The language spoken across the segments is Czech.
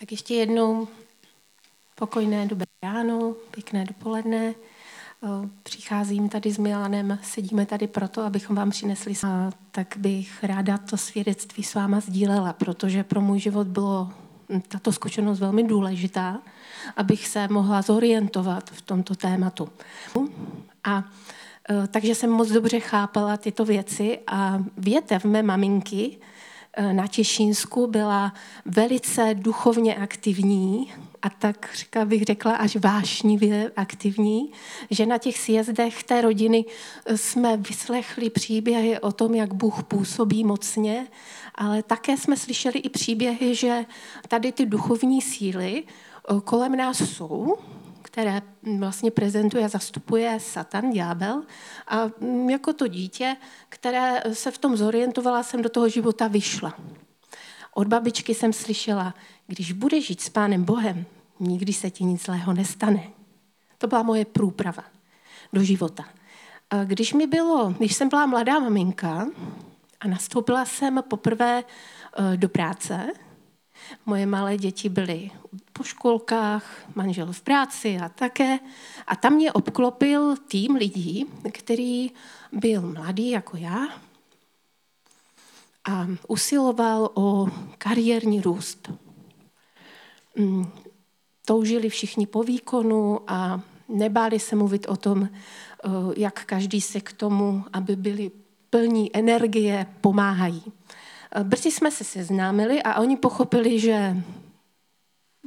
Tak ještě jednou pokojné dobré ráno, pěkné dopoledne. Přicházím tady s Milanem, sedíme tady proto, abychom vám přinesli. A tak bych ráda to svědectví s váma sdílela, protože pro můj život bylo tato zkušenost velmi důležitá, abych se mohla zorientovat v tomto tématu. A e, takže jsem moc dobře chápala tyto věci a větev mé maminky na Těšínsku byla velice duchovně aktivní a tak říká, bych řekla až vášnivě aktivní, že na těch sjezdech té rodiny eh, jsme vyslechli příběhy o tom, jak Bůh působí mocně, ale také jsme slyšeli i příběhy, že tady ty duchovní síly eh, kolem nás jsou, které vlastně prezentuje zastupuje Satan, ďábel. A mm, jako to dítě, které se v tom zorientovala, jsem do toho života vyšla. Od babičky jsem slyšela, když budeš žít s Pánem Bohem, nikdy se ti nic zlého nestane. To byla moje průprava do života. A když mi bylo, když jsem byla mladá maminka a nastoupila jsem poprvé e, do práce, Moje malé děti byly po školkách, manžel v práci a také. A tam mě obklopil tým lidí, který byl mladý jako já a usiloval o kariérní růst. Mm, toužili všichni po výkonu a nebáli se mluvit o tom, eh, jak každý se k tomu, aby byli plní energie, pomáhají. Brzy jsme se seznámili a oni pochopili, že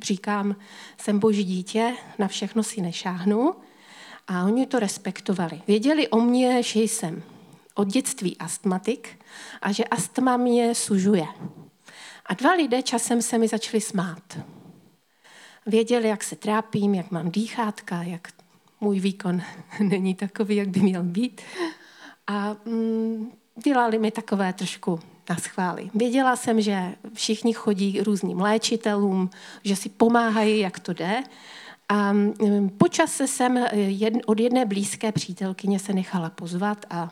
říkám, jsem boží dítě, na všechno si nešáhnu. A oni to respektovali. Věděli o mně, že jsem od dětství astmatik a že astma mě sužuje. A dva lidé časem se mi začali smát. Věděli, jak se trápím, jak mám dýchátka, jak můj výkon není takový, jak by měl být. A mm, dělali mi takové trošku na schvály. Věděla jsem, že všichni chodí různým léčitelům, že si pomáhají, jak to jde. A mm, počase jsem od jedné blízké přítelkyně se nechala pozvat a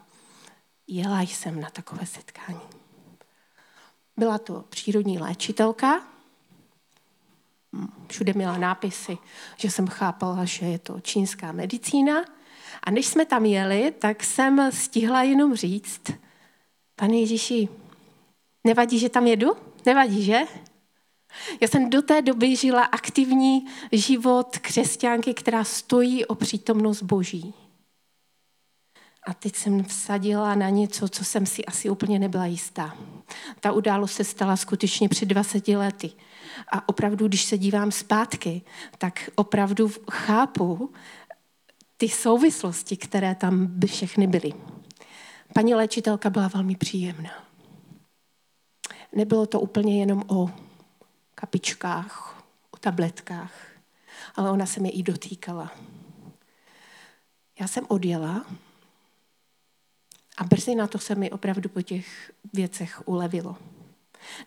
jela jsem na takové setkání. Byla to přírodní léčitelka, všude měla nápisy, že jsem chápala, že je to čínská medicína. A než jsme tam jeli, tak jsem stihla jenom říct, pane Ježíši, Nevadí, že tam jedu? Nevadí, že? Já jsem do té doby žila aktivní život křesťanky, která stojí o přítomnost Boží. A teď jsem vsadila na něco, co jsem si asi úplně nebyla jistá. Ta událost se stala skutečně před 20 lety. A opravdu, když se dívám zpátky, tak opravdu chápu ty souvislosti, které tam by všechny byly. Paní léčitelka byla velmi příjemná nebylo to úplně jenom o kapičkách, o tabletkách, ale ona se mě i dotýkala. Já jsem odjela a brzy na to se mi opravdu po těch věcech ulevilo.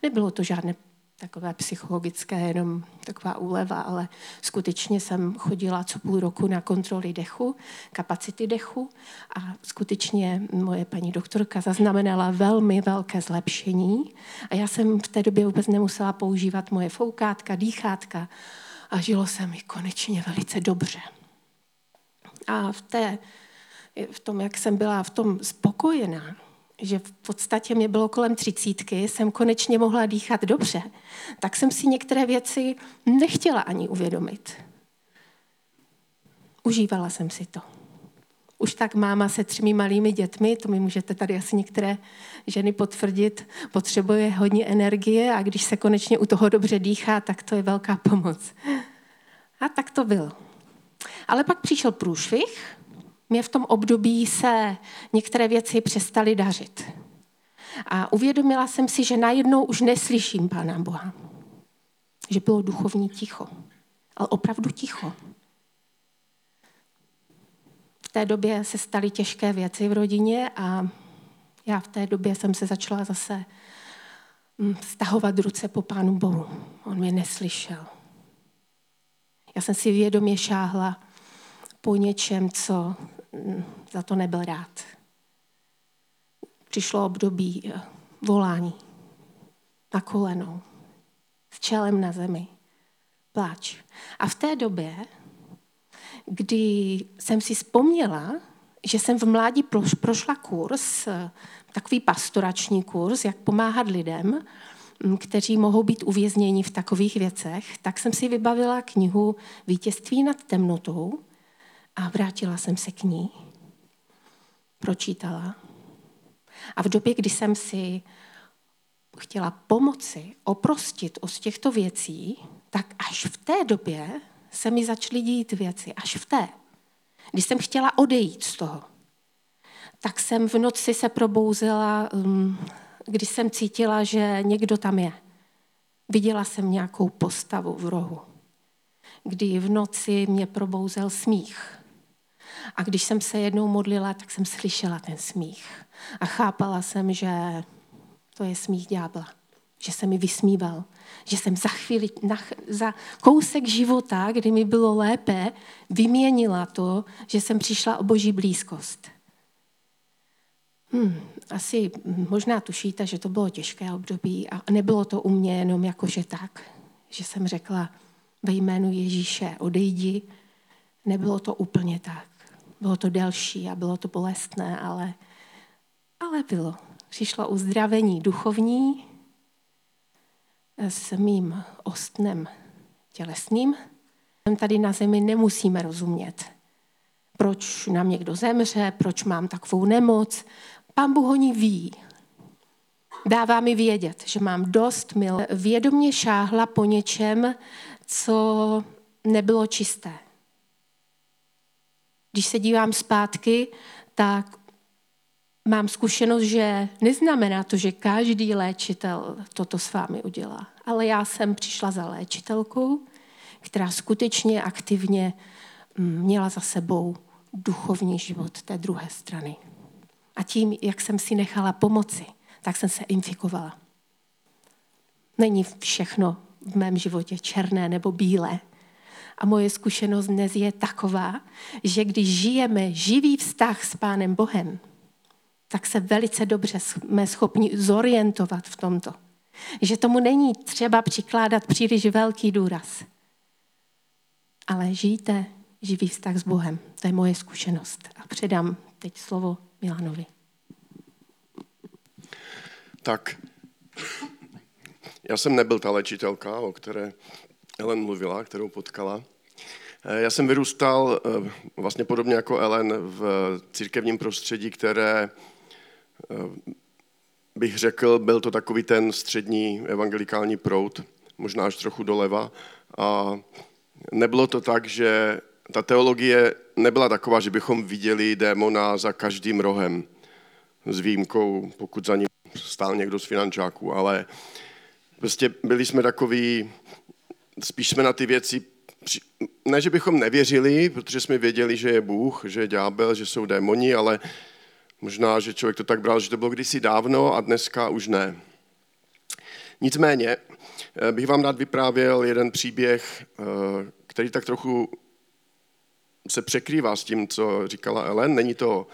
Nebylo to žádné takové psychologické, jenom taková úleva, ale skutečně jsem chodila co půl roku na kontroly dechu, kapacity dechu a skutečně moje paní doktorka zaznamenala velmi velké zlepšení a já jsem v té době vůbec nemusela používat moje foukátka, dýchátka a žilo se mi konečně velice dobře. A v, té, v tom, jak jsem byla v tom spokojená, že v podstatě mě bylo kolem třicítky, jsem konečně mohla dýchat dobře, tak jsem si některé věci nechtěla ani uvědomit. Užívala jsem si to. Už tak máma se třemi malými dětmi, to mi můžete tady asi některé ženy potvrdit, potřebuje hodně energie a když se konečně u toho dobře dýchá, tak to je velká pomoc. A tak to bylo. Ale pak přišel průšvih, mě v tom období se některé věci přestaly dařit. A uvědomila jsem si, že najednou už neslyším Pána Boha. Že bylo duchovní ticho. Ale opravdu ticho. V té době se staly těžké věci v rodině a já v té době jsem se začala zase mm, stahovat ruce po Pánu Bohu. On mě neslyšel. Já jsem si vědomě šáhla po něčem, co mm, za to nebyl rád. Přišlo období eh, volání na kolenou, s čelem na zemi. Pláč. A v té době, kdy jsem si vzpomněla, že jsem v mládí prošla kurz, takový pastorační kurz, jak pomáhat lidem, kteří mohou být uvězněni v takových věcech, tak jsem si vybavila knihu Vítězství nad temnotou a vrátila jsem se k ní. Pročítala. A v době, kdy jsem si chtěla pomoci oprostit od těchto věcí, tak až v té době se mi začaly dít věci. Až v té. Když jsem chtěla odejít z toho, tak jsem v noci se probouzela, um, když jsem cítila, že někdo tam je. Viděla jsem nějakou postavu v rohu, kdy v noci mě probouzel smích. A když jsem se jednou modlila, tak jsem slyšela ten smích. A chápala jsem, že to je smích ďábla. Že se mi vysmíval. Že jsem za chvíli, na, za kousek života, kdy mi bylo lépe, vyměnila to, že jsem přišla o boží blízkost. Hmm, asi možná tušíte, že to bylo těžké období a nebylo to u mě jenom jakože tak, že jsem řekla ve jménu Ježíše odejdi. Nebylo to úplně tak. Bylo to delší a bylo to bolestné, ale, ale bylo. Přišlo uzdravení duchovní s mým ostnem tělesným. Tady na zemi nemusíme rozumět, proč nám někdo zemře, proč mám takovou nemoc. Pán Bůh o ní ví. Dává mi vědět, že mám dost mil. Vědomě šáhla po něčem, co nebylo čisté. Když se dívám zpátky, tak mám zkušenost, že neznamená to, že každý léčitel toto s vámi udělá. Ale já jsem přišla za léčitelkou, která skutečně aktivně mm, měla za sebou duchovní život té druhé strany. A tím, jak jsem si nechala pomoci, tak jsem se infikovala. Není všechno v mém životě černé nebo bílé. A moje zkušenost dnes je taková, že když žijeme živý vztah s Pánem Bohem, tak se velice dobře jsme schopni zorientovat v tomto. Že tomu není třeba přikládat příliš velký důraz. Ale žijte živý vztah s Bohem. To je moje zkušenost. A předám teď slovo Milanovi. Tak, já jsem nebyl ta léčitelka, o které Ellen mluvila, kterou potkala. Eh, já jsem vyrůstal eh, vlastně podobně jako Ellen v církevním prostředí, které eh, bych řekl, byl to takový ten střední evangelikální proud, možná až trochu doleva. A nebylo to tak, že ta teologie nebyla taková, že bychom viděli démona za každým rohem, s výjimkou, pokud za ním stál někdo z finančáků, ale prostě byli jsme takový, spíš jsme na ty věci, ne, že bychom nevěřili, protože jsme věděli, že je Bůh, že je ďábel, že jsou démoni, ale možná, že člověk to tak bral, že to bylo kdysi dávno a dneska už ne. Nicméně eh, bych vám rád vyprávěl jeden příběh, eh, který tak trochu se překrývá s tím, co říkala Ellen. Není to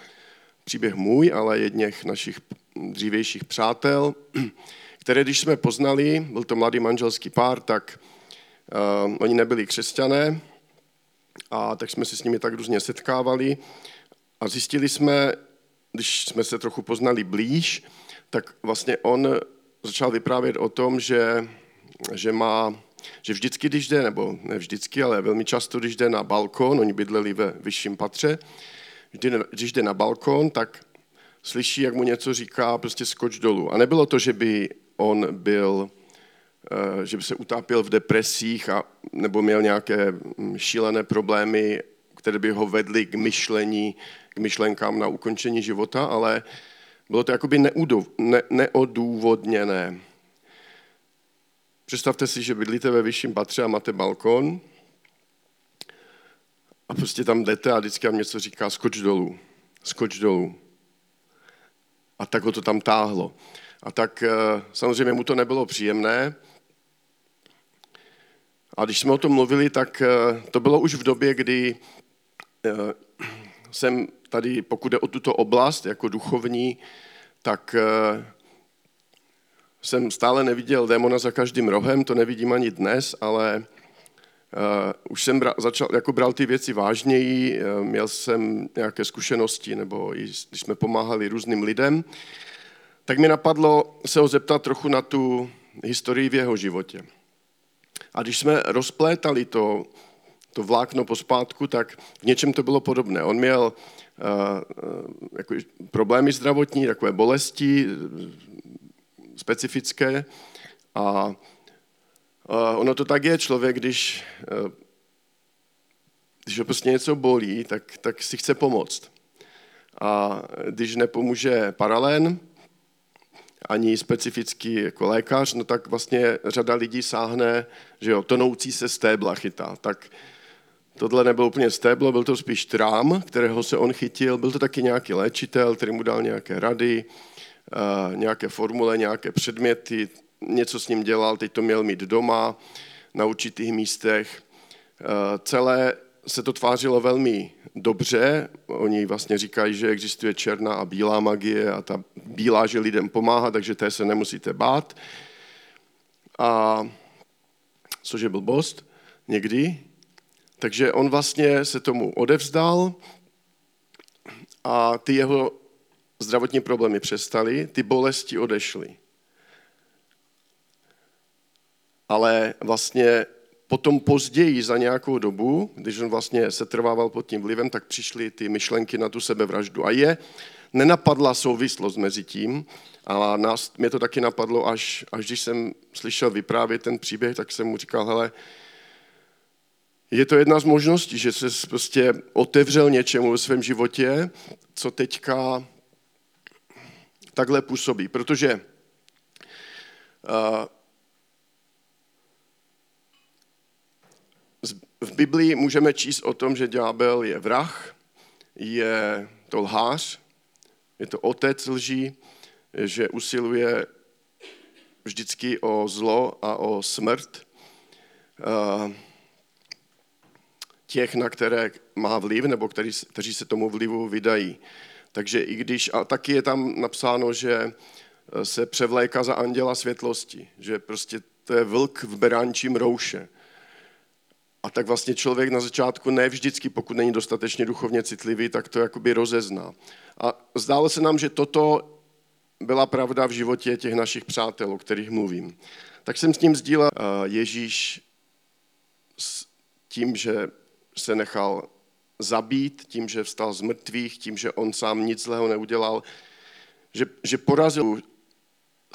příběh můj, ale jedněch našich dřívějších přátel, které když jsme poznali, byl to mladý manželský pár, tak uh, oni nebyli křesťané, a tak jsme se s nimi tak různě setkávali a zjistili jsme, když jsme se trochu poznali blíž, tak vlastně on začal vyprávět o tom, že, že má že vždycky, když jde, nebo ne vždycky, ale velmi často, když jde na balkon, oni bydleli ve vyšším patře, když jde na balkon, tak slyší, jak mu něco říká, prostě skoč dolů. A nebylo to, že by on byl, že by se utápěl v depresích a, nebo měl nějaké mm, šílené problémy, které by ho vedly k myšlení, k myšlenkám na ukončení života, ale bylo to jakoby ne, neodůvodněné. Představte si, že bydlíte ve vyšším patře a máte balkon a prostě tam jdete a vždycky vám něco říká, skoč dolů, skoč dolů. A tak ho to tam táhlo. A tak eh, samozřejmě mu to nebylo příjemné. A když jsme o tom mluvili, tak eh, to bylo už v době, kdy eh, jsem tady, pokud jde o tuto oblast jako duchovní, tak jsem stále neviděl démona za každým rohem, to nevidím ani dnes, ale už jsem začal, jako bral ty věci vážněji, měl jsem nějaké zkušenosti, nebo i když jsme pomáhali různým lidem, tak mi napadlo se ho zeptat trochu na tu historii v jeho životě. A když jsme rozplétali to, to vlákno pospátku, tak v něčem to bylo podobné. On měl uh, jako problémy zdravotní, takové bolesti specifické a uh, ono to tak je, člověk, když, uh, když ho prostě něco bolí, tak, tak si chce pomoct. A když nepomůže paralén, ani specifický jako lékař, no tak vlastně řada lidí sáhne, že jo, tonoucí se stébla chytá. Tak tohle nebylo úplně stéblo, byl to spíš trám, kterého se on chytil, byl to taky nějaký léčitel, který mu dal nějaké rady, uh, nějaké formule, nějaké předměty, něco s ním dělal, teď to měl mít doma, na určitých místech. Uh, celé se to tvářilo velmi dobře. Oni vlastně říkají, že existuje černá a bílá magie a ta bílá, že lidem pomáhá, takže té se nemusíte bát. A což je blbost někdy. Takže on vlastně se tomu odevzdal a ty jeho zdravotní problémy přestaly, ty bolesti odešly. Ale vlastně Potom později, za nějakou dobu, když on vlastně se trvával pod tím vlivem, tak přišly ty myšlenky na tu sebevraždu. A je, nenapadla souvislost mezi tím, ale nás, mě to taky napadlo, až, až když jsem slyšel vyprávět ten příběh, tak jsem mu říkal, hele, je to jedna z možností, že se prostě otevřel něčemu ve svém životě, co teďka takhle působí. Protože uh, v Biblii můžeme číst o tom, že ďábel je vrah, je to lhář, je to otec lží, že usiluje vždycky o zlo a o smrt těch, na které má vliv, nebo který, kteří se tomu vlivu vydají. Takže i když, a taky je tam napsáno, že eh, se převléká za anděla světlosti, že prostě to je vlk v beránčím rouše. A tak vlastně člověk na začátku ne vždycky, pokud není dostatečně duchovně citlivý, tak to jakoby rozezná. A zdálo se nám, že toto byla pravda v životě těch našich přátel, o kterých mluvím. Tak jsem s ním sdílel eh, Ježíš s tím, že se nechal zabít, tím, že vstal z mrtvých, tím, že on sám nic zlého neudělal, že, že porazil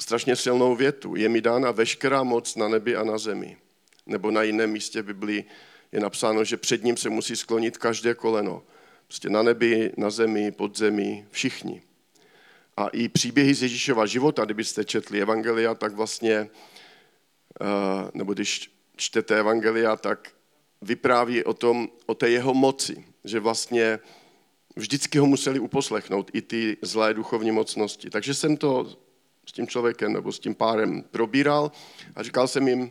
strašně silnou větu. Je mi dána veškerá moc na nebi a na zemi nebo na jiném místě v Biblii je napsáno, že před ním se musí sklonit každé koleno. Prostě na nebi, na zemi, pod zemi, všichni. A i příběhy z Ježíšova života, kdybyste četli Evangelia, tak vlastně, eh, nebo když čtete Evangelia, tak vypráví o, tom, o té jeho moci, že vlastně vždycky ho museli uposlechnout i ty zlé duchovní mocnosti. Takže jsem to s tím člověkem nebo s tím párem probíral a říkal jsem jim,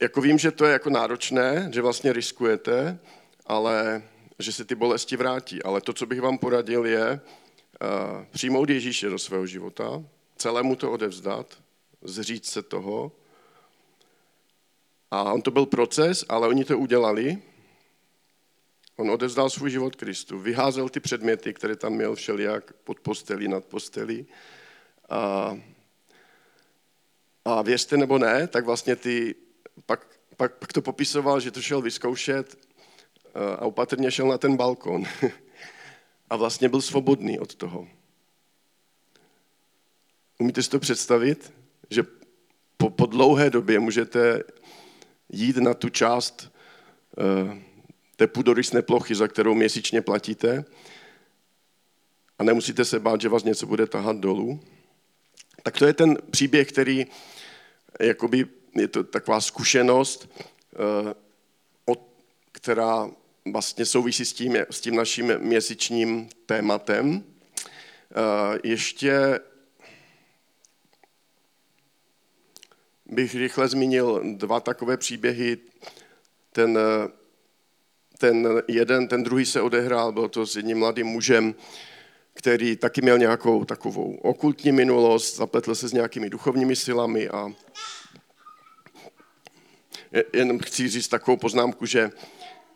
jako vím, že to je jako náročné, že vlastně riskujete, ale že se ty bolesti vrátí. Ale to, co bych vám poradil, je uh, přijmout Ježíše do svého života, celému to odevzdat, zříct se toho. A on to byl proces, ale oni to udělali. On odevzdal svůj život Kristu, vyházel ty předměty, které tam měl všelijak pod postelí, nad postelí. A, a věřte nebo ne, tak vlastně ty pak, pak, pak to popisoval, že to šel vyzkoušet eh, a opatrně šel na ten balkon. a vlastně byl svobodný od toho. Umíte si to představit? Že po, po dlouhé době můžete jít na tu část uh, té půdorysné plochy, za kterou měsíčně platíte a nemusíte se bát, že vás něco bude tahat dolů. Tak to je ten příběh, který jakoby je to taková zkušenost, eh, která vlastně souvisí s tím, s tím naším měsíčním tématem. Eh, ještě bych rychle zmínil dva takové příběhy. Ten, eh, ten jeden, ten druhý se odehrál, byl to s jedním mladým mužem, který taky měl nějakou takovou okultní minulost, zapletl se s nějakými duchovními silami a Jen chci říct takovou poznámku, že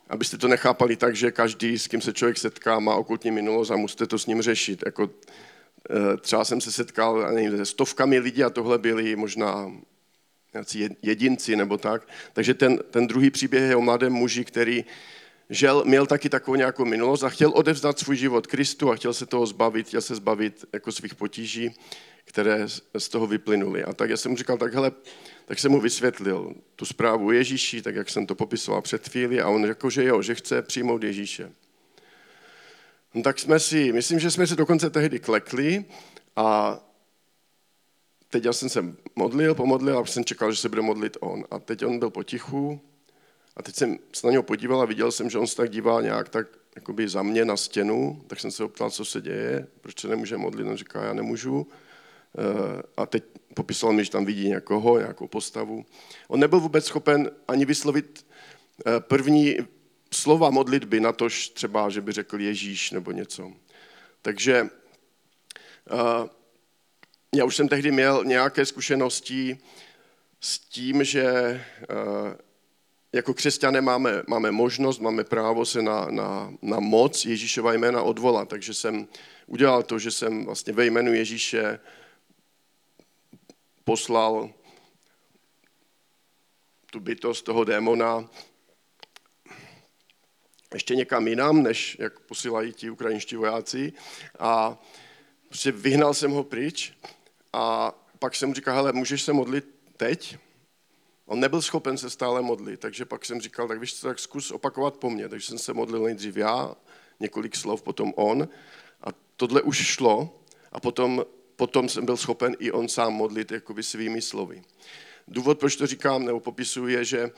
abyste to nechápali tak, že každý, s kým se člověk setká, má okultní minulost a musíte to s ním řešit. Jako, eh, třeba jsem se setkal nevím, se stovkami lidí a tohle byli možná jedinci nebo tak. Takže ten, ten druhý příběh je o mladém muži, který žel, měl taky takovou nějakou minulost a chtěl odevzdat svůj život Kristu a chtěl se toho zbavit, chtěl se zbavit jako svých potíží, které z toho vyplynuly. A tak já jsem mu říkal, tak hele, tak jsem mu vysvětlil tu zprávu Ježíši, tak jak jsem to popisoval před chvíli a on řekl, že jo, že chce přijmout Ježíše. No tak jsme si, myslím, že jsme se dokonce tehdy klekli a teď já jsem se modlil, pomodlil a jsem čekal, že se bude modlit on. A teď on byl potichu a teď jsem se na něho podíval a viděl jsem, že on se tak dívá nějak tak jakoby za mě na stěnu, tak jsem se optal, co se děje, proč se nemůže modlit. On říká, já nemůžu. Eh, a teď popisoval mi, že tam vidí někoho, nějakou postavu. On nebyl vůbec schopen ani vyslovit eh, první slova modlitby, na tož třeba, že by řekl Ježíš nebo něco. Takže eh, já už jsem tehdy měl nějaké zkušenosti s tím, že jako křesťané máme, máme možnost, máme právo se na, na, na moc Ježíšova jména odvolat. Takže jsem udělal to, že jsem vlastně ve jménu Ježíše poslal tu bytost toho démona ještě někam jinam, než jak posílají ti ukrajinští vojáci. A prostě vyhnal jsem ho pryč a pak jsem mu říkal, hele, můžeš se modlit teď? On nebyl schopen se stále modlit, takže pak jsem říkal, tak víš co, tak zkus opakovat po mně. Takže jsem se modlil nejdřív já, několik slov, potom on. A tohle už šlo a potom potom jsem byl schopen i on sám modlit jakoby svými slovy. Důvod, proč to říkám nebo popisuju, je, že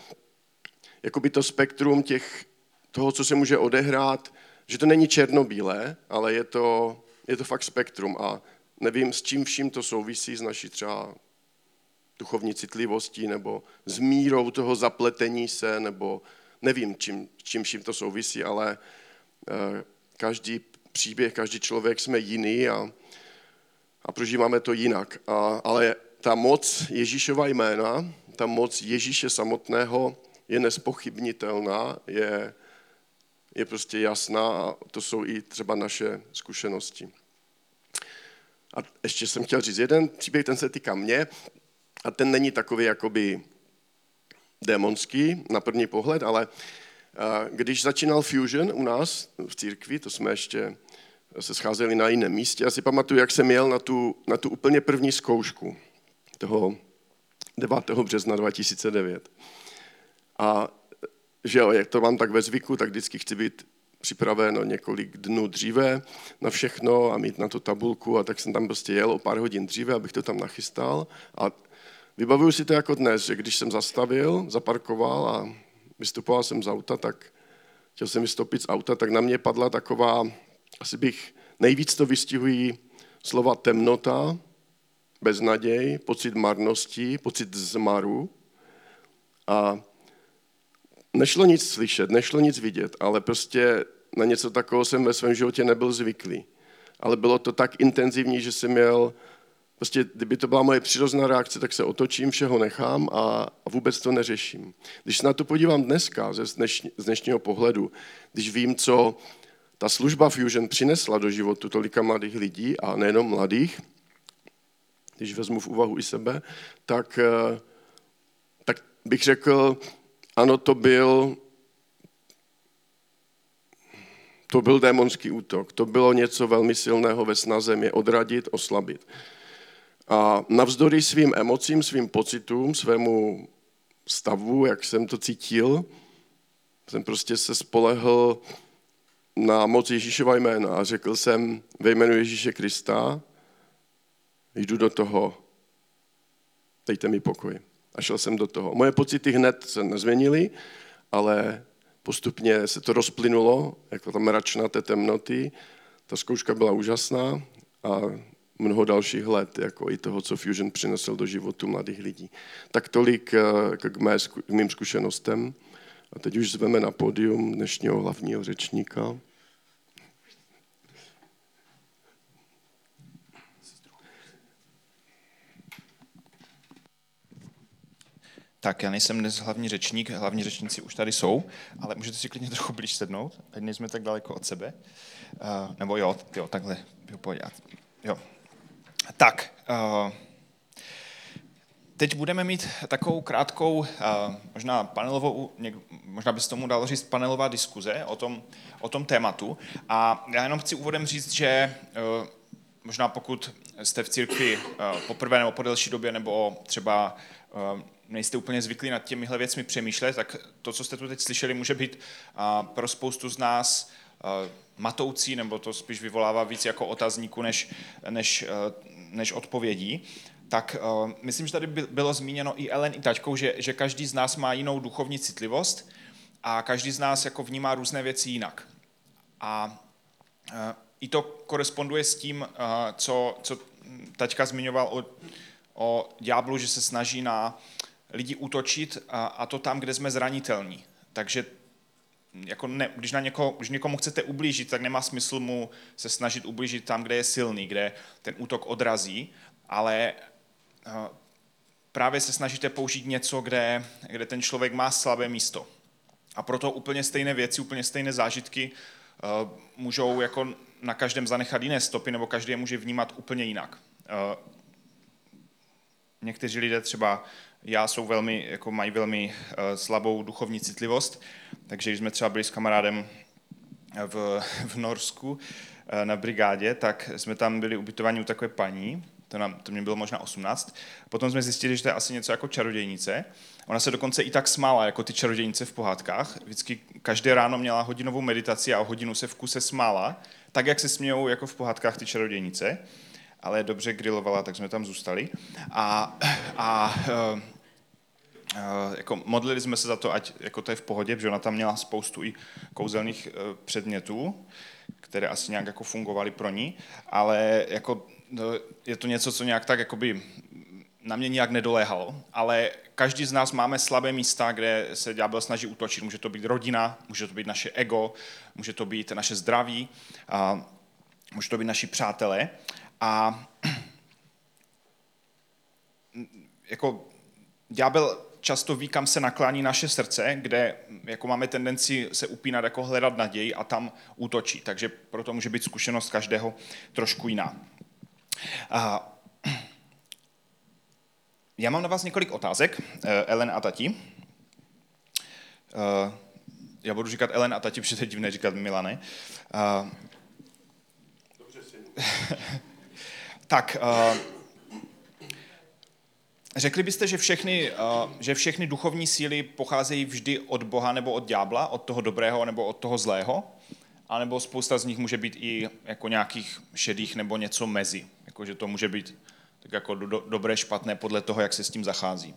jakoby to spektrum těch, toho, co se může odehrát, že to není černobílé, ale je to, je to fakt spektrum a nevím, s čím vším to souvisí s naší třeba duchovní citlivostí nebo s mírou toho zapletení se, nebo nevím, čím, čím vším to souvisí, ale eh, každý příběh, každý člověk jsme jiný a a prožíváme to jinak. A, ale ta moc Ježíšova jména, ta moc Ježíše samotného je nespochybnitelná, je, je prostě jasná a to jsou i třeba naše zkušenosti. A ještě jsem chtěl říct jeden příběh, ten se týká mě a ten není takový jakoby démonský na první pohled, ale když začínal Fusion u nás v církvi, to jsme ještě se scházeli na jiném místě. Já si pamatuju, jak jsem jel na tu, na tu úplně první zkoušku toho 9. března 2009. A že jo, jak to mám tak ve zvyku, tak vždycky chci být připraven několik dnů dříve na všechno a mít na to tabulku a tak jsem tam prostě jel o pár hodin dříve, abych to tam nachystal a vybavuju si to jako dnes, že když jsem zastavil, zaparkoval a vystupoval jsem z auta, tak chtěl jsem vystoupit z auta, tak na mě padla taková asi bych nejvíc to vystihují slova temnota, beznaděj, pocit marnosti, pocit zmaru. A nešlo nic slyšet, nešlo nic vidět, ale prostě na něco takového jsem ve svém životě nebyl zvyklý. Ale bylo to tak intenzivní, že jsem měl, prostě kdyby to byla moje přirozená reakce, tak se otočím, všeho nechám a, vůbec to neřeším. Když se na to podívám dneska, ze dnešní, z dnešního pohledu, když vím, co ta služba Fusion přinesla do životu tolika mladých lidí a nejenom mladých, když vezmu v úvahu i sebe, tak, eh, tak bych řekl, ano, to byl, to byl démonský útok. To bylo něco velmi silného ve snaze mě odradit, oslabit. A navzdory svým emocím, svým pocitům, svému stavu, jak jsem to cítil, jsem prostě se spolehl na moc Ježíšova jména a řekl jsem ve jménu Ježíše Krista, jdu do toho, dejte mi pokoj. A šel jsem do toho. Moje pocity hned se nezměnily, ale postupně se to rozplynulo, jako ta mračna té temnoty. Ta zkouška byla úžasná a mnoho dalších let, jako i toho, co Fusion přinesl do životu mladých lidí. Tak tolik eh, k, mé, k mým zkušenostem. A teď už zveme na pódium dnešního hlavního řečníka. Tak, já nejsem dnes hlavní řečník, hlavní řečníci už tady jsou, ale můžete si klidně trochu blíž sednout, ať nejsme tak daleko od sebe. Uh, nebo jo, jo, takhle, jo. Jo. Tak, uh, teď budeme mít takovou krátkou, uh, možná panelovou, možná by se tomu dalo říct panelová diskuze o tom, o tom tématu. A já jenom chci úvodem říct, že uh, možná pokud jste v církvi uh, poprvé nebo po delší době, nebo třeba nejste úplně zvyklí nad těmihle věcmi přemýšlet, tak to, co jste tu teď slyšeli, může být pro spoustu z nás matoucí, nebo to spíš vyvolává víc jako otazníku než, než, než odpovědí. Tak myslím, že tady bylo zmíněno i Ellen, i taťkou, že, že každý z nás má jinou duchovní citlivost a každý z nás jako vnímá různé věci jinak. A i to koresponduje s tím, co, co taťka zmiňoval o, o ďáblu, že se snaží na lidi útočit a, a to tam, kde jsme zranitelní. Takže jako ne, když, na někoho, když někomu chcete ublížit, tak nemá smysl mu se snažit ublížit tam, kde je silný, kde ten útok odrazí, ale právě se snažíte použít něco, kde, kde ten člověk má slabé místo. A proto úplně stejné věci, úplně stejné zážitky uh, můžou jako na každém zanechat jiné stopy, nebo každý je může vnímat úplně jinak. Uh, někteří lidé třeba já jsou velmi, jako mají velmi uh, slabou duchovní citlivost, takže když jsme třeba byli s kamarádem v, v Norsku na brigádě, tak jsme tam byli ubytovaní u takové paní, to, nám, to mě bylo možná 18. Potom jsme zjistili, že to je asi něco jako čarodějnice. Ona se dokonce i tak smála, jako ty čarodějnice v pohádkách. Vždycky každé ráno měla hodinovou meditaci a o hodinu se v kuse smála, tak jak se smějou jako v pohádkách ty čarodějnice ale dobře grilovala, tak jsme tam zůstali. A, a uh, jako modlili jsme se za to, ať jako to je v pohodě, protože ona tam měla spoustu i kouzelných uh, předmětů, které asi nějak jako fungovaly pro ní, ale jako je to něco, co nějak tak jakoby na mě nějak nedoléhalo, ale každý z nás máme slabé místa, kde se ďábel snaží útočit. Může to být rodina, může to být naše ego, může to být naše zdraví, a může to být naši přátelé. A jako ďábel často ví, kam se naklání naše srdce, kde jako máme tendenci se upínat, jako hledat naději a tam útočí. Takže proto může být zkušenost každého trošku jiná. A já mám na vás několik otázek, eh, Ellen a Tati. Eh, já budu říkat Ellen a Tati, protože to je divné říkat Milane. Dobře, tak, uh, řekli byste, že všechny, že všechny duchovní síly pocházejí vždy od Boha nebo od ďábla, od toho dobrého nebo od toho zlého? A nebo spousta z nich může být i jako nějakých šedých nebo něco mezi. Jako, že to může být tak jako do, dobré, špatné podle toho, jak se s tím zachází.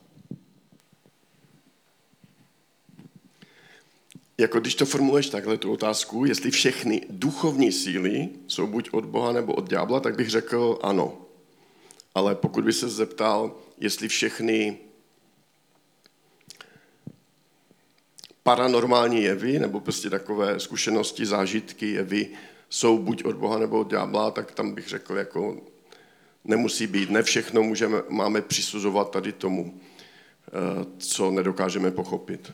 Jako když to formuluješ takhle, tu otázku, jestli všechny duchovní síly jsou buď od Boha nebo od ďábla, tak bych řekl ano. Ale pokud by se zeptal, jestli všechny paranormální jevy, nebo prostě takové zkušenosti, zážitky, jevy, jsou buď od Boha nebo od ďábla, tak tam bych řekl, jako nemusí být. Ne všechno můžeme, máme přisuzovat tady tomu, eh, co nedokážeme pochopit.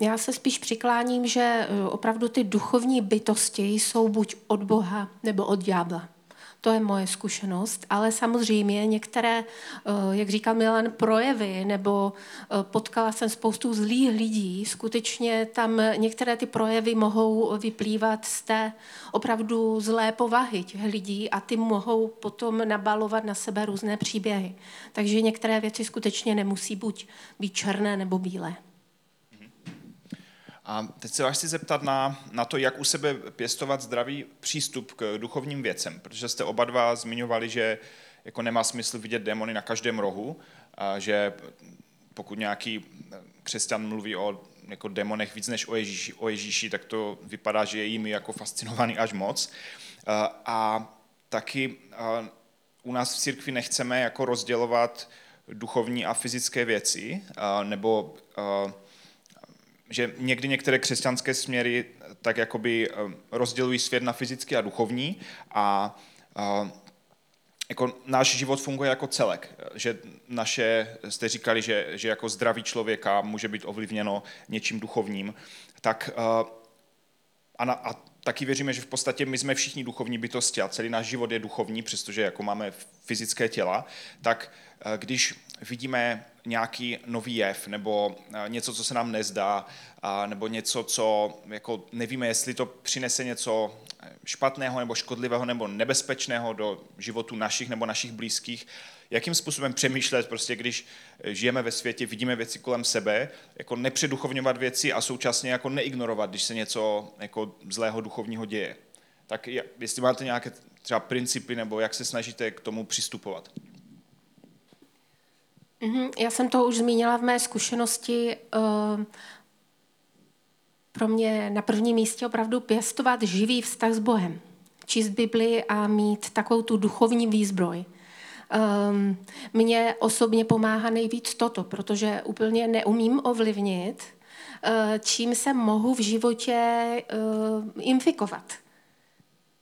Já se spíš přikláním, že e, opravdu ty duchovní bytosti jsou buď od Boha nebo od ďábla. To je moje zkušenost, ale samozřejmě některé, e, jak říkal Milan, projevy, nebo e, potkala jsem spoustu zlých lidí, skutečně tam některé ty projevy mohou vyplývat z té opravdu zlé povahy těch lidí a ty mohou potom nabalovat na sebe různé příběhy. Takže některé věci skutečně nemusí buď být černé nebo bílé. A teď se vás chci zeptat na, na to, jak u sebe pěstovat zdravý přístup k duchovním věcem, protože jste oba dva zmiňovali, že jako nemá smysl vidět démony na každém rohu, a že pokud nějaký křesťan mluví o jako demonech víc než o Ježíši, o Ježíši, tak to vypadá, že je jimi jako fascinovaný až moc. A, a taky a, u nás v církvi nechceme jako rozdělovat duchovní a fyzické věci, a, nebo a, že někdy některé křesťanské směry tak jakoby eh, rozdělují svět na fyzický a duchovní a, a jako náš život funguje jako celek, že naše, jste říkali, že, že jako zdraví člověka může být ovlivněno něčím duchovním, tak a, na, a taky věříme, že v podstatě my jsme všichni duchovní bytosti a celý náš život je duchovní, přestože jako máme fyzické těla, tak když vidíme nějaký nový jev nebo uh, něco, co se nám nezdá, nebo něco, co jako nevíme, jestli to přinese něco špatného nebo škodlivého nebo nebezpečného do životu našich nebo našich blízkých, jakým způsobem přemýšlet, prostě když žijeme ve světě, vidíme věci kolem sebe, jako nepředuchovňovat věci a současně jako neignorovat, když se něco jako zlého duchovního děje. Tak jestli máte nějaké třeba principy nebo jak se snažíte k tomu přistupovat? Mhm, já jsem to už zmínila v mé zkušenosti. Uh, pro mě na prvním místě opravdu pěstovat živý vztah s Bohem. Číst Bibli a mít takovou tu duchovní výzbroj. Um, mně osobně pomáhá nejvíc toto, protože úplně neumím ovlivnit, uh, čím se mohu v životě uh, infikovat.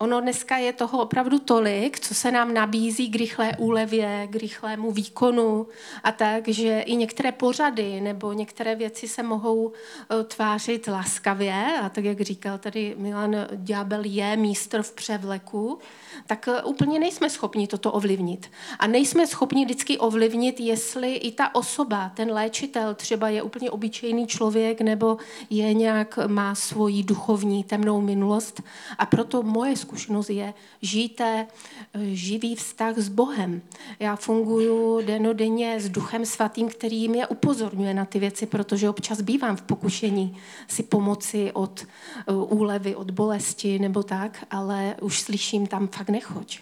Ono dneska je toho opravdu tolik, co se nám nabízí k rychlé úlevě, k rychlému výkonu a tak, že i některé pořady nebo některé věci se mohou e, tvářit laskavě. A tak, jak říkal tady Milan, ďábel je místr v převleku, tak e, úplně nejsme schopni toto ovlivnit. A nejsme schopni vždycky ovlivnit, jestli i ta osoba, ten léčitel třeba je úplně obyčejný člověk nebo je nějak, má svoji duchovní temnou minulost. A proto moje zkušenost je, žijte eh, živý vztah s Bohem. Já funguji denodenně s Duchem Svatým, který mě upozorňuje na ty věci, protože občas bývám v pokušení si pomoci od eh, úlevy, od bolesti nebo tak, ale už slyším tam fakt nechoď.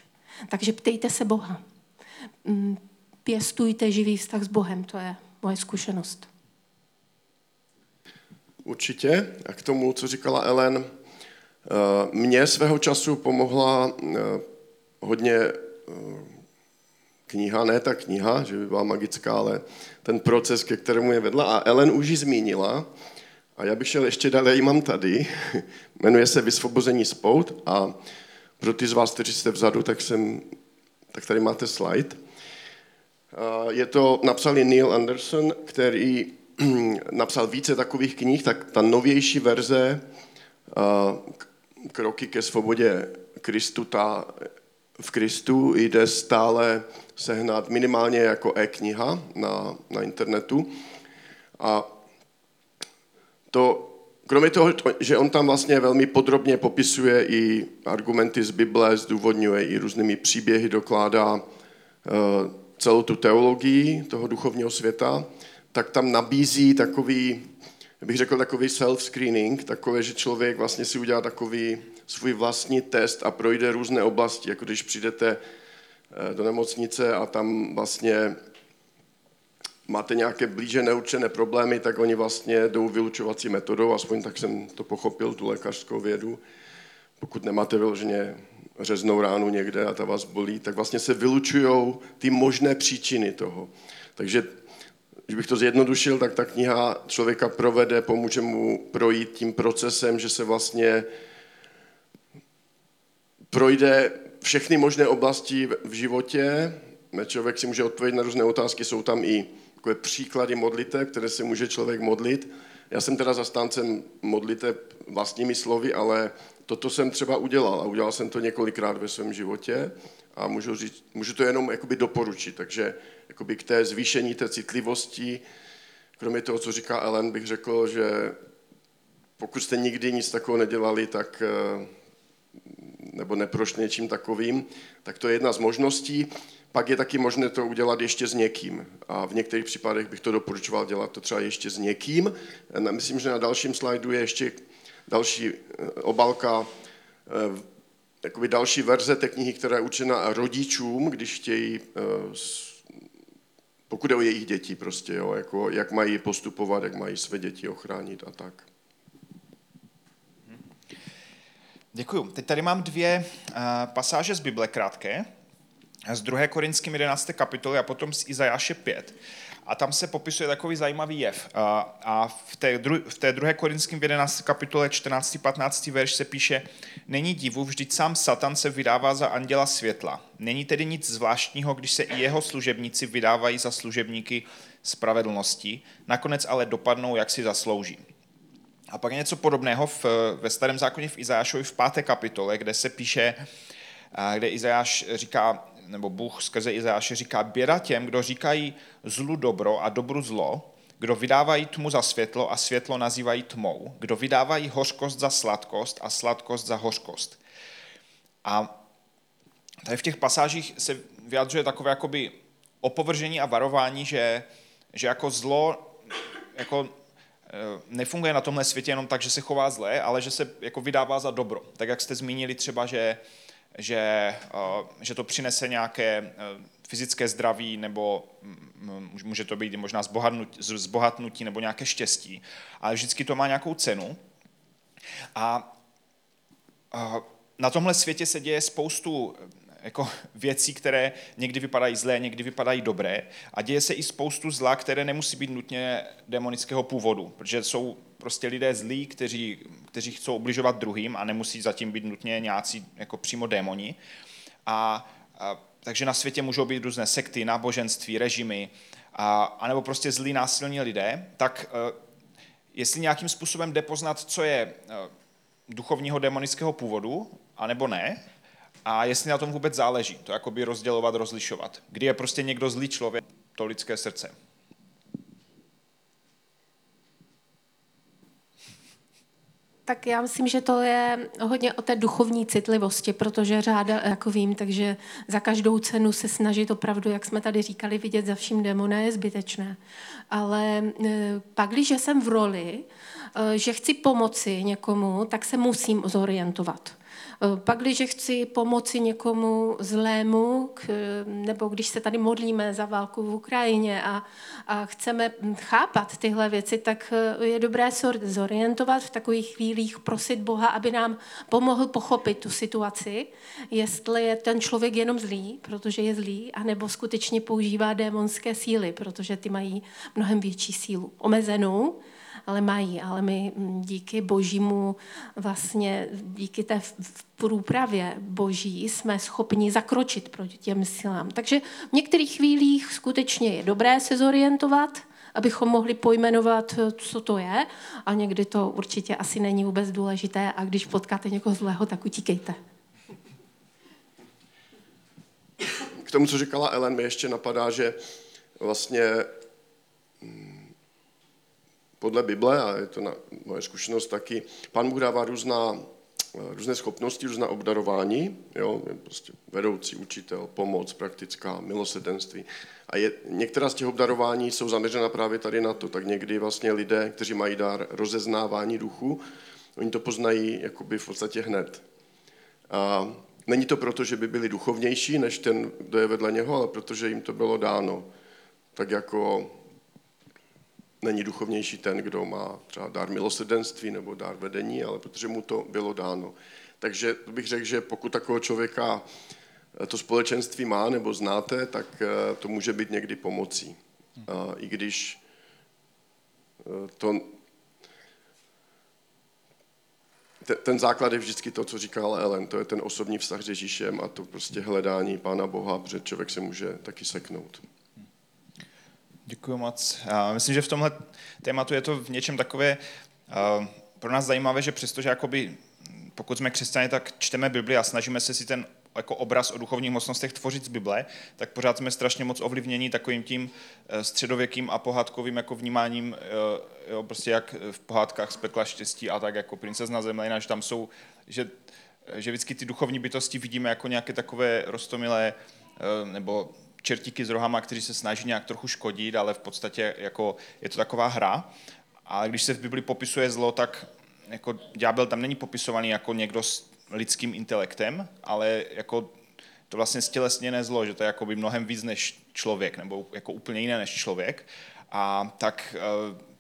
Takže ptejte se Boha. Mm, pěstujte živý vztah s Bohem, to je moje zkušenost. Určitě. A k tomu, co říkala Ellen, Eh, mně svého času pomohla eh, hodně eh, kniha, ne ta kniha, že by byla magická, ale ten proces, ke kterému je vedla. A Ellen už ji zmínila, a já bych šel ještě dále, ji mám tady. Jmenuje se Vysvobození spout a pro ty z vás, kteří jste vzadu, tak, jsem, tak tady máte slide. Je to, napsal Neil Anderson, který napsal více takových knih, tak ta novější verze kroky ke svobodě Kristu, ta v Kristu jde stále sehnat minimálně jako e-kniha na, na internetu. A to, kromě toho, že on tam vlastně velmi podrobně popisuje i argumenty z Bible, zdůvodňuje i různými příběhy, dokládá uh, celou tu teologii toho duchovního světa, tak tam nabízí takový bych řekl takový self-screening, takové, že člověk vlastně si udělá takový svůj vlastní test a projde různé oblasti, jako když přijdete eh, do nemocnice a tam vlastně máte nějaké blíže neurčené problémy, tak oni vlastně jdou vylučovací metodou, aspoň tak jsem to pochopil, tu lékařskou vědu. Pokud nemáte vyloženě řeznou ránu někde a ta vás bolí, tak vlastně se vylučují ty možné příčiny toho. Takže když bych to zjednodušil, tak ta kniha člověka provede, pomůže mu projít tím procesem, že se vlastně projde všechny možné oblasti v životě. Člověk si může odpovědět na různé otázky, jsou tam i takové příklady modliteb, které se může člověk modlit. Já jsem teda zastáncem modliteb vlastními slovy, ale toto jsem třeba udělal a udělal jsem to několikrát ve svém životě a můžu, říct, můžu to jenom jakoby doporučit. Takže jakoby k té zvýšení té citlivosti, kromě toho, co říká Ellen, bych řekl, že pokud jste nikdy nic takového nedělali, tak eh, nebo neprošli něčím takovým, tak to je jedna z možností. Pak je taky možné to udělat ještě s někým. A v některých případech bych to doporučoval dělat to třeba ještě s někým. Myslím, že na dalším slajdu je ještě další eh, obalka eh, jakoby další verze té knihy, která je učena rodičům, když chtějí, eh, pokud je o jejich děti prostě, jo, jako, jak mají postupovat, jak mají své děti ochránit a tak. Děkuju. Teď tady mám dvě uh, pasáže z Bible krátké, z 2. Korinským 11. kapitoly a potom z Izajáše 5. a tam se popisuje takový zajímavý jev. A, a v, té dru, v té druhé korinským v 11. kapitole 14. 15. verš se píše, není divu, vždyť sám Satan se vydává za anděla světla. Není tedy nic zvláštního, když se i jeho služebníci vydávají za služebníky spravedlnosti, nakonec ale dopadnou, jak si zaslouží. A pak něco podobného v, ve starém zákoně v Izášovi v páté kapitole, kde se píše, kde Izáš říká, nebo Bůh skrze Izáše říká, běda těm, kdo říkají zlu dobro a dobru zlo, kdo vydávají tmu za světlo a světlo nazývají tmou, kdo vydávají hořkost za sladkost a sladkost za hořkost. A tady v těch pasážích se vyjadřuje takové jakoby opovržení a varování, že, že jako zlo jako nefunguje na tomhle světě jenom tak, že se chová zle, ale že se jako vydává za dobro. Tak jak jste zmínili třeba, že, že, eh, že to přinese nějaké eh, fyzické zdraví, nebo mm, může to být možná zbohatnutí nebo nějaké štěstí, ale vždycky to má nějakou cenu. A na tomhle světě se děje spoustu jako věcí, které někdy vypadají zlé, někdy vypadají dobré. A děje se i spoustu zla, které nemusí být nutně demonického původu, protože jsou prostě lidé zlí, kteří, kteří chcou ubližovat druhým a nemusí zatím být nutně nějací jako přímo démoni. A, a takže na světě můžou být různé sekty, náboženství, režimy, a, anebo prostě zlí násilní lidé, tak e, jestli nějakým způsobem jde poznat, co je e, duchovního demonického původu, anebo ne, a jestli na tom vůbec záleží, to jakoby rozdělovat, rozlišovat. Kdy je prostě někdo zlý člověk, to lidské srdce. Tak já myslím, že to je hodně o té duchovní citlivosti, protože řáda jako vím, takže za každou cenu se snažit opravdu, jak jsme tady říkali, vidět za vším démona je zbytečné. Ale e, pak, když jsem v roli, e, že chci pomoci někomu, tak se musím zorientovat. Eh, pak, když chci pomoci někomu zlému, nebo když se tady modlíme za válku v Ukrajině a, a chceme chápat tyhle věci, tak eh, je dobré se zorientovat v takových chvílích, prosit Boha, aby nám pomohl pochopit tu situaci, jestli je ten člověk jenom zlý, protože je zlý, anebo skutečně používá démonské síly, protože ty mají mnohem větší sílu, omezenou, ale mají. Ale my mm, díky božímu, vlastně díky té průpravě boží jsme schopni zakročit proti těm silám. Takže v některých chvílích skutečně je dobré se zorientovat, abychom mohli pojmenovat, co to je, a někdy to určitě asi není vůbec důležité a když potkáte někoho zlého, tak utíkejte. K tomu, co říkala Ellen, mi ještě napadá, že vlastně podle Bible, a je to na moje zkušenost taky, pán Bůh dává různá, různé schopnosti, různá obdarování, jo, prostě vedoucí, učitel, pomoc, praktická, milosedenství. A je, některá z těch obdarování jsou zaměřena právě tady na to. Tak někdy vlastně lidé, kteří mají dar rozeznávání duchu, oni to poznají jakoby v podstatě hned. A není to proto, že by byli duchovnější než ten, kdo je vedle něho, ale protože jim to bylo dáno. Tak jako není duchovnější ten, kdo má třeba dár milosrdenství nebo dár vedení, ale protože mu to bylo dáno. Takže bych řekl, že pokud takového člověka to společenství má nebo znáte, tak eh, to může být někdy pomocí. I když eh, to, ten základ je vždycky to, co říkala Ellen, to je ten osobní vztah s Ježíšem a to prostě hledání Pána Boha, protože člověk se může taky seknout. Děkuji moc. Já myslím, že v tomhle tématu je to v něčem takové pro nás zajímavé, že přestože jakoby, pokud jsme křesťané, tak čteme Bibli a snažíme se si ten jako obraz o duchovních mocnostech tvořit z Bible, tak pořád jsme strašně moc ovlivněni takovým tím eh, středověkým a pohádkovým jako vnímáním, eh, jo, prostě jak v pohádkách z pekla štěstí a tak jako princezna Zemlina, že tam jsou, že, že vždycky ty duchovní bytosti vidíme jako nějaké takové rostomilé nebo čertíky s rohama, kteří se snaží nějak trochu škodit, ale v podstatě jako je to taková hra. A když se v Bibli popisuje zlo, tak jako ďábel tam není popisovaný jako někdo s lidským intelektem, ale jako to vlastně stělesněné zlo, že to je jako by mnohem víc než člověk, nebo jako úplně jiné než člověk. A tak eh,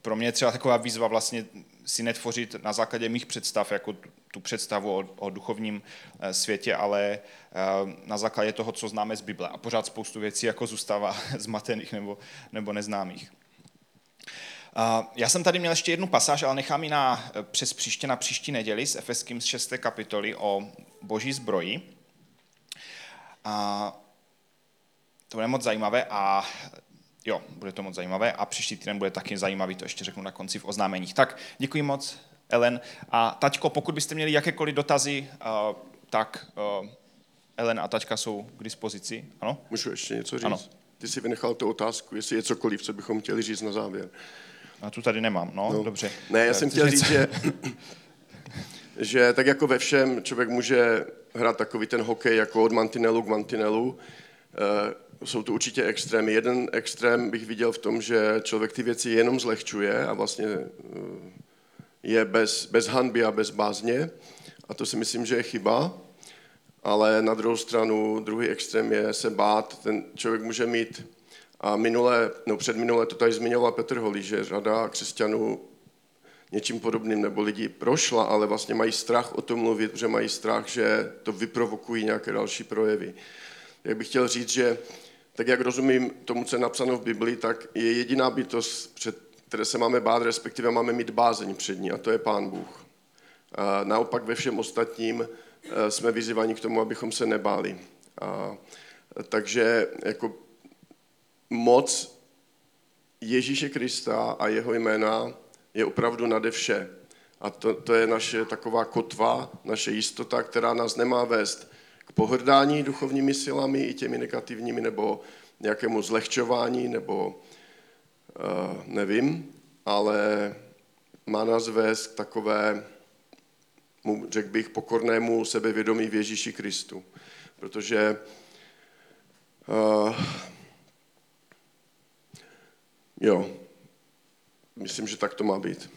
pro mě třeba taková výzva vlastně si netvořit na základě mých představ jako tu představu o, o duchovním eh, světě, ale eh, na základě toho, co známe z Bible. A pořád spoustu věcí jako zůstává zmatených nebo, nebo neznámých. Já jsem tady měl ještě jednu pasáž, ale nechám ji na, přes příště na příští neděli s Efeským z 6. kapitoly o boží zbroji. A to bude moc zajímavé a jo, bude to moc zajímavé a příští týden bude taky zajímavý, to ještě řeknu na konci v oznámeních. Tak děkuji moc, Ellen. A taťko, pokud byste měli jakékoliv dotazy, tak Ellen a taťka jsou k dispozici. Ano? Můžu ještě něco říct? Ano. Ty jsi vynechal tu otázku, jestli je cokoliv, co bychom chtěli říct na závěr. A tu tady nemám, no, no. dobře. Ne, já jsem chtěl říct, že, že tak jako ve všem člověk může hrát takový ten hokej jako od mantinelu k mantinelu. E, jsou to určitě extrémy. Jeden extrém bych viděl v tom, že člověk ty věci jenom zlehčuje a vlastně e, je bez, bez hanby a bez bázně. A to si myslím, že je chyba. Ale na druhou stranu, druhý extrém je se bát. Ten člověk může mít a minule, no před minule to tady zmiňoval Petr Holý, že řada křesťanů něčím podobným nebo lidi prošla, ale vlastně mají strach o tom mluvit, že mají strach, že to vyprovokují nějaké další projevy. Jak bych chtěl říct, že tak jak rozumím tomu, co je napsáno v Biblii, tak je jediná bytost, před které se máme bát, respektive máme mít bázeň před ní, a to je Pán Bůh. A naopak ve všem ostatním eh, jsme vyzýváni k tomu, abychom se nebáli. A, takže jako moc Ježíše Krista a jeho jména je opravdu nade vše. A to, to je naše taková kotva, naše jistota, která nás nemá vést k pohrdání duchovními silami, i těmi negativními, nebo nějakému zlehčování, nebo nevím, ale má nás vést k takové, řekl bych, pokornému sebevědomí v Ježíši Kristu. Protože uh, Jo, myslím, že tak to má být.